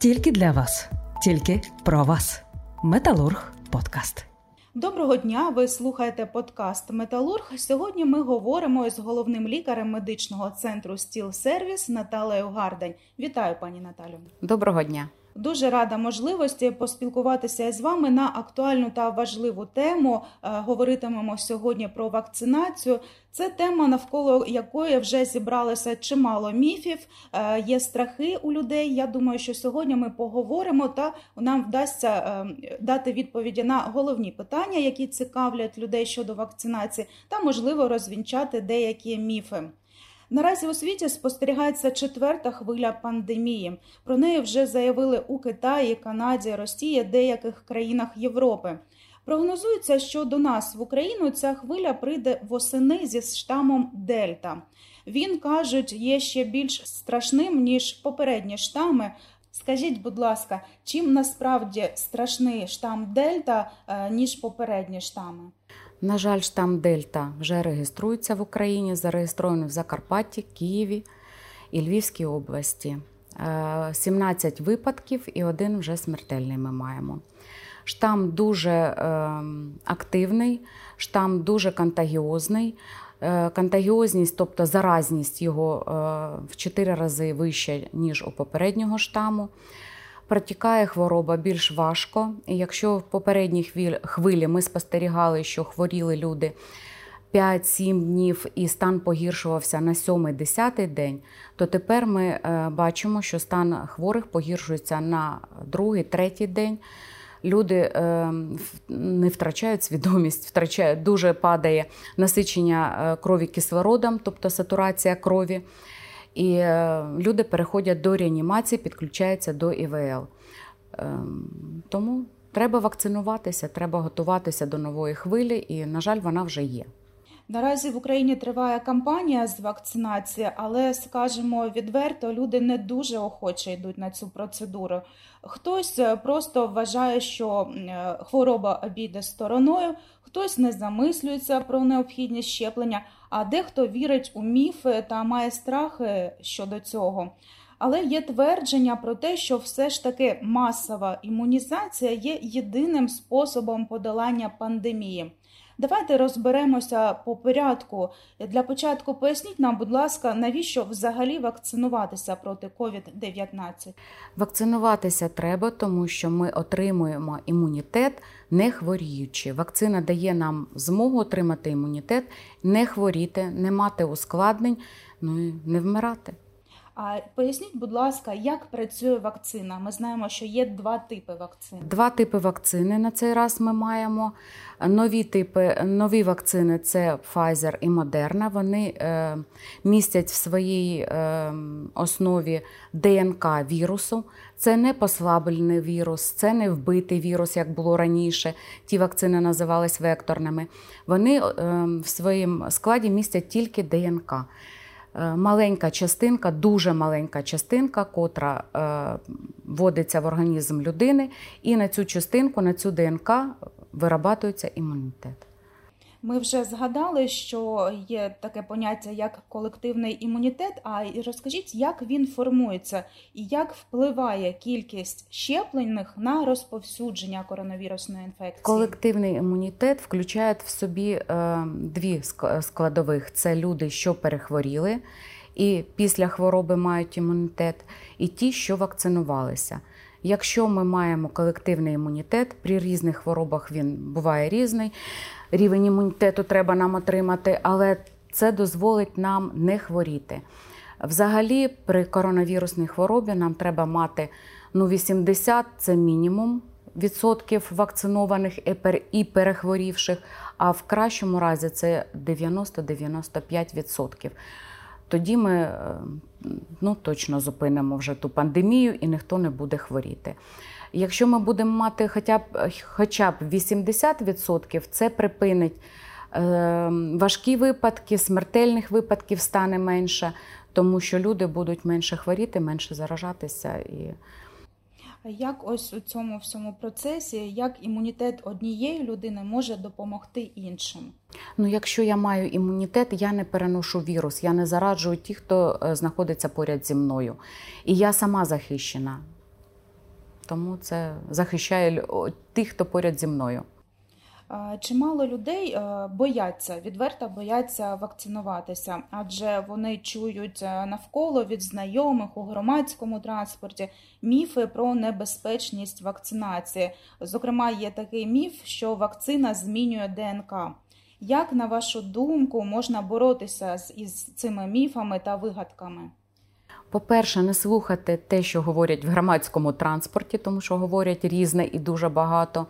Тільки для вас, тільки про вас. Металург подкаст. Доброго дня! Ви слухаєте подкаст Металург. Сьогодні ми говоримо з головним лікарем медичного центру Стіл Сервіс Наталею Гардань. Вітаю, пані Наталю. Доброго дня. Дуже рада можливості поспілкуватися з вами на актуальну та важливу тему. Е, говоритимемо сьогодні про вакцинацію. Це тема, навколо якої вже зібралося чимало міфів. Е, є страхи у людей. Я думаю, що сьогодні ми поговоримо та нам вдасться е, дати відповіді на головні питання, які цікавлять людей щодо вакцинації, та можливо розвінчати деякі міфи. Наразі у світі спостерігається четверта хвиля пандемії. Про неї вже заявили у Китаї, Канаді, Росії, деяких країнах Європи. Прогнозується, що до нас в Україну ця хвиля прийде восени зі штамом Дельта. Він кажуть, є ще більш страшним ніж попередні штами. Скажіть, будь ласка, чим насправді страшний штам Дельта е, ніж попередні штами? На жаль, штам Дельта вже реєструється в Україні, зареєстрований в Закарпатті, Києві і Львівській області. 17 е, випадків і один вже смертельний ми маємо. Штам дуже е, активний, штам дуже контагіозний. Е, контагіозність, тобто заразність його в 4 рази вища, ніж у попереднього штаму. Протікає хвороба більш важко. Якщо в попередній хвилі ми спостерігали, що хворіли люди 5-7 днів і стан погіршувався на 7-10 день, то тепер ми е, бачимо, що стан хворих погіршується на другий, третій день. Люди е, не втрачають свідомість, втрачають дуже падає насичення е, крові кислородом, тобто сатурація крові. І е, люди переходять до реанімації, підключаються до ІВЛ. Ем, тому треба вакцинуватися, треба готуватися до нової хвилі, і, на жаль, вона вже є. Наразі в Україні триває кампанія з вакцинації, але скажімо відверто, люди не дуже охоче йдуть на цю процедуру. Хтось е, просто вважає, що е, хвороба обійде стороною, хтось не замислюється про необхідність щеплення, а дехто вірить у міфи та має страхи щодо цього. Але є твердження про те, що все ж таки масова імунізація є єдиним способом подолання пандемії. Давайте розберемося по порядку. Для початку поясніть нам, будь ласка, навіщо взагалі вакцинуватися проти COVID-19? Вакцинуватися треба, тому що ми отримуємо імунітет не хворіючи. Вакцина дає нам змогу отримати імунітет, не хворіти, не мати ускладнень, ну і не вмирати. А поясніть, будь ласка, як працює вакцина? Ми знаємо, що є два типи вакцин. Два типи вакцини на цей раз ми маємо. Нові типи, нові вакцини це Pfizer і Moderna. Вони е, містять в своїй е, основі ДНК вірусу. Це не послаблений вірус, це не вбитий вірус, як було раніше. Ті вакцини називались векторними. Вони е, в своєму складі містять тільки ДНК. Е, маленька частинка, дуже маленька частинка, котра е, вводиться в організм людини, і на цю частинку, на цю ДНК вирабатується імунітет. Ми вже згадали, що є таке поняття як колективний імунітет. А розкажіть, як він формується і як впливає кількість щеплених на розповсюдження коронавірусної інфекції? Колективний імунітет включає в собі е, дві складових: це люди, що перехворіли, і після хвороби мають імунітет, і ті, що вакцинувалися. Якщо ми маємо колективний імунітет, при різних хворобах він буває різний рівень імунітету треба нам отримати, але це дозволить нам не хворіти. Взагалі, при коронавірусній хворобі нам треба мати ну, 80 це мінімум відсотків вакцинованих і перехворівших, а в кращому разі це 90-95%. Тоді ми е, ну, точно зупинимо вже ту пандемію і ніхто не буде хворіти. Якщо ми будемо мати хоча б хоча б 80%, це припинить е, важкі випадки, смертельних випадків стане менше, тому що люди будуть менше хворіти, менше заражатися. І... Як ось у цьому всьому процесі, як імунітет однієї людини може допомогти іншим? Ну, якщо я маю імунітет, я не переношу вірус, я не зараджую ті, хто е, знаходиться поряд зі мною. І я сама захищена. тому це захищає тих, хто поряд зі мною. Чимало людей е, бояться, відверто бояться вакцинуватися, адже вони чують е, навколо від знайомих у громадському транспорті міфи про небезпечність вакцинації. Зокрема, є такий міф, що вакцина змінює ДНК. Як на вашу думку можна боротися із цими міфами та вигадками? По-перше, не слухати те, що говорять в громадському транспорті, тому що говорять різне і дуже багато.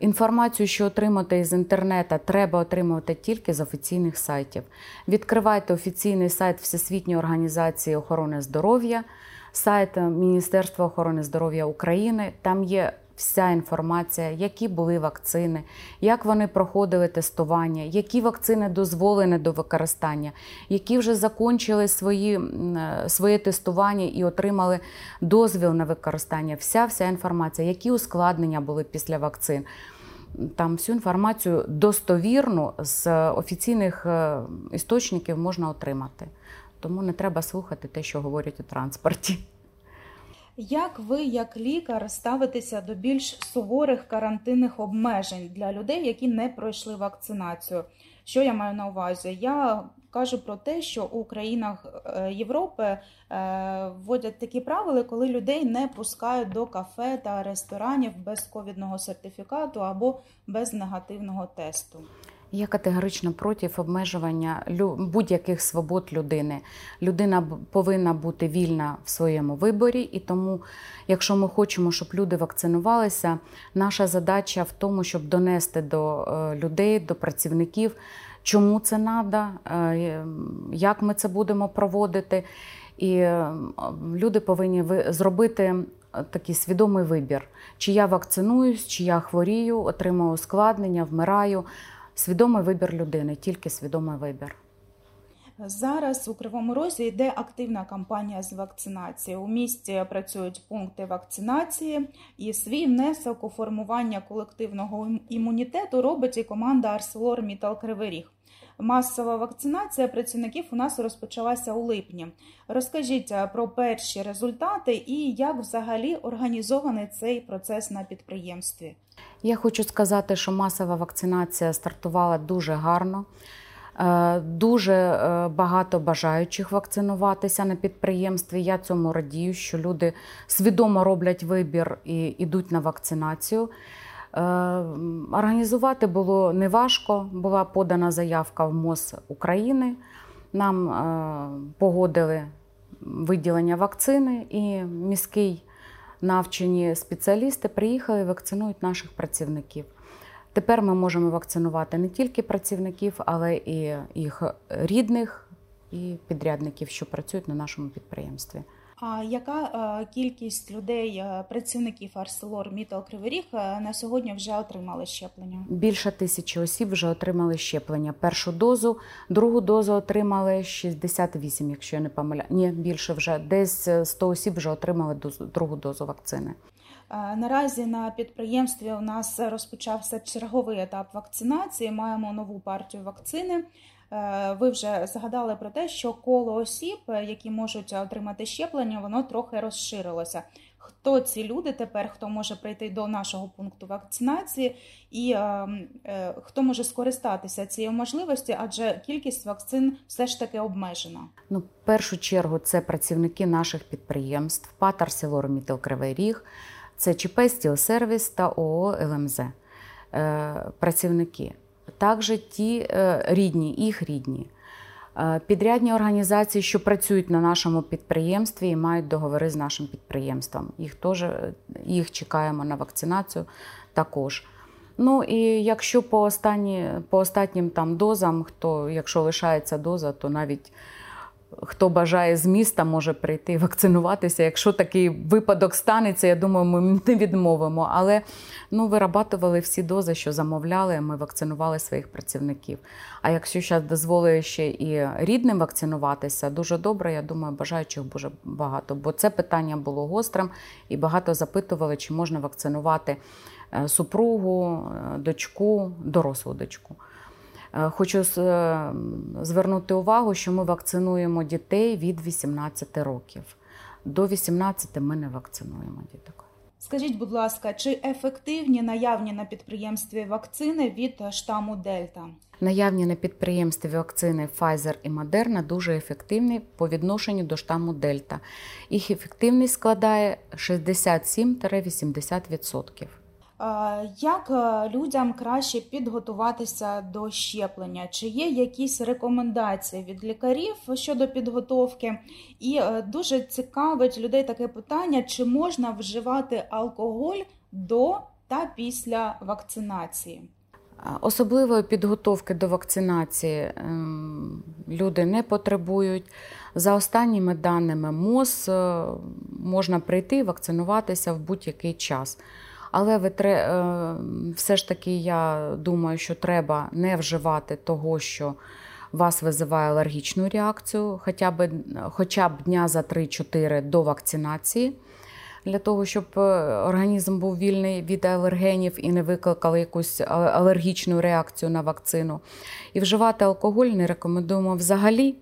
Інформацію, що отримати з інтернету, треба отримувати тільки з офіційних сайтів. Відкривайте офіційний сайт Всесвітньої організації охорони здоров'я, сайт Міністерства охорони здоров'я України. Там є вся інформація, які були вакцини, як вони проходили тестування, які вакцини дозволені до використання, які вже закончили свої, своє тестування і отримали дозвіл на використання. Вся вся інформація, які ускладнення були після вакцин. Там всю інформацію достовірну з офіційних е, істочників можна отримати. Тому не треба слухати те, що говорять у транспорті. Як ви, як лікар, ставитеся до більш суворих карантинних обмежень для людей, які не пройшли вакцинацію? Що я маю на увазі? Я кажу про те, що у країнах е, Європи е, вводять такі правила, коли людей не пускають до кафе та ресторанів без ковідного сертифікату або без негативного тесту. Я категорично проти обмежування будь-яких свобод людини. Людина повинна бути вільна в своєму виборі, і тому, якщо ми хочемо, щоб люди вакцинувалися, наша задача в тому, щоб донести до е, людей, до працівників, чому це треба, як ми це будемо проводити. І е, люди повинні зробити такий свідомий вибір, чи я вакцинуюсь, чи я хворію, отримую ускладнення, вмираю свідомий вибір людини, тільки свідомий вибір. Зараз у Кривому Розі йде активна кампанія з вакцинації. У місті працюють пункти вакцинації, і свій внесок у формування колективного імунітету робить і команда Арселор Мітал Кривий Ріг. Масова вакцинація працівників у нас розпочалася у липні. Розкажіть про перші результати і як взагалі організований цей процес на підприємстві. Я хочу сказати, що масова вакцинація стартувала дуже гарно. Е, дуже е, багато бажаючих вакцинуватися на підприємстві. Я цьому радію, що люди свідомо роблять вибір і йдуть на вакцинацію. Е, організувати було неважко. Була подана заявка в МОЗ України. Нам погодили виділення вакцини і міський навчені спеціалісти приїхали і вакцинують наших працівників. Тепер ми можемо вакцинувати не тільки працівників, але і їх рідних і підрядників, що працюють на нашому підприємстві. А яка е, кількість людей, е, працівників Арселор Мітал Кривий Ріг е, на сьогодні вже отримали щеплення? Більше тисячі осіб вже отримали щеплення. Першу дозу, другу дозу отримали 68, якщо я не помиляю. Ні, більше вже десь 100 осіб вже отримали дозу, другу дозу вакцини. Наразі на підприємстві у нас розпочався черговий етап вакцинації. Маємо нову партію вакцини. Е, ви вже згадали про те, що коло осіб, е, які можуть отримати щеплення, воно трохи розширилося. Хто ці люди тепер, хто може прийти до нашого пункту вакцинації, і е, е, хто може скористатися цією можливості, адже кількість вакцин все ж таки обмежена? Ну, в першу чергу, це працівники наших підприємств, ПАТ «АрселорМіттал Кривий Ріг, це ЧП «Стілсервіс» та ООО ЛМЗ. Е, працівники також ті е, рідні, їх рідні. Е, підрядні організації, що працюють на нашому підприємстві і мають договори з нашим підприємством. Їх теж їх чекаємо на вакцинацію також. Ну і якщо по останні, по останнім там дозам, хто, якщо лишається доза, то навіть хто бажає з міста, може прийти вакцинуватися. Якщо такий випадок станеться, я думаю, ми не відмовимо. Але ну, вирабатували всі дози, що замовляли, ми вакцинували своїх працівників. А якщо зараз дозволили ще і рідним вакцинуватися, дуже добре, я думаю, бажаючих дуже багато. Бо це питання було гострим і багато запитували, чи можна вакцинувати е, супругу, е, дочку, дорослу дочку. Е, хочу е, звернути увагу, що ми вакцинуємо дітей від 18 років. До 18 ми не вакцинуємо діток. Скажіть, будь ласка, чи ефективні наявні на підприємстві вакцини від штаму Дельта? Наявні на підприємстві вакцини Pfizer і Moderna дуже ефективні по відношенню до штаму Дельта. Їх ефективність складає 67-80%. Як людям краще підготуватися до щеплення? Чи є якісь рекомендації від лікарів щодо підготовки? І е, дуже цікавить людей таке питання: чи можна вживати алкоголь до та після вакцинації? Особливої підготовки до вакцинації ем, люди не потребують. За останніми даними МОЗ е, можна прийти і вакцинуватися в будь-який час. Але е, все ж таки я думаю, що треба не вживати того, що вас визиває алергічну реакцію, хоча б хоча б дня за 3-4 до вакцинації для того, щоб е, організм був вільний від алергенів і не викликав якусь алергічну реакцію на вакцину. І вживати алкоголь не рекомендуємо взагалі,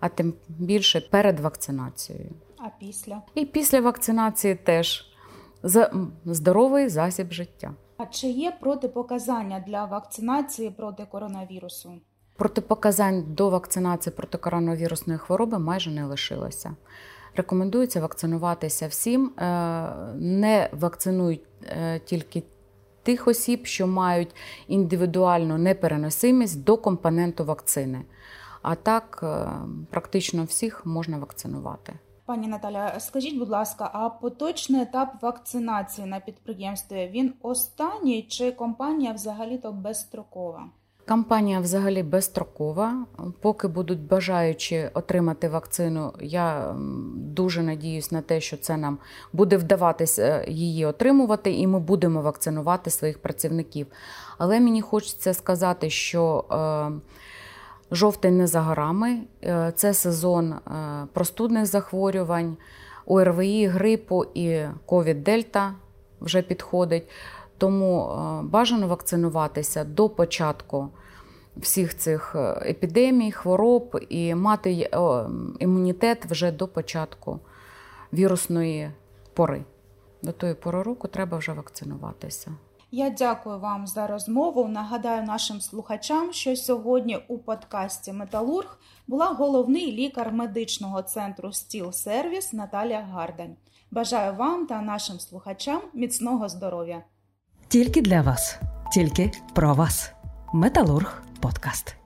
а тим більше перед вакцинацією. А після? І після вакцинації теж здоровий засіб життя. А чи є протипоказання для вакцинації проти коронавірусу? Протипоказань до вакцинації проти коронавірусної хвороби майже не лишилося. Рекомендується вакцинуватися всім. Е, не вакцинують е, тільки тих осіб, що мають індивідуальну непереносимість до компоненту вакцини. А так, е, практично всіх можна вакцинувати. Пані Наталя, скажіть, будь ласка, а поточний етап вакцинації на підприємстві він останній чи компанія взагалі-то безстрокова? Кампанія взагалі безстрокова. Поки будуть бажаючи отримати вакцину, я дуже надіюсь на те, що це нам буде вдаватися е, її отримувати, і ми будемо вакцинувати своїх працівників. Але мені хочеться сказати, що е, жовтень не за горами, е, це сезон простудних захворювань, ОРВІ, грипу і ковід-дельта вже підходить. Тому е, бажано вакцинуватися до початку всіх цих е, епідемій, хвороб і мати імунітет вже до початку вірусної пори. До тої пори року треба вже вакцинуватися. Я дякую вам за розмову. Нагадаю нашим слухачам, що сьогодні у подкасті Металург була головний лікар медичного центру Стіл Сервіс Наталія Гардань. Бажаю вам та нашим слухачам міцного здоров'я! Тільки для вас, тільки про вас. Металург подкаст.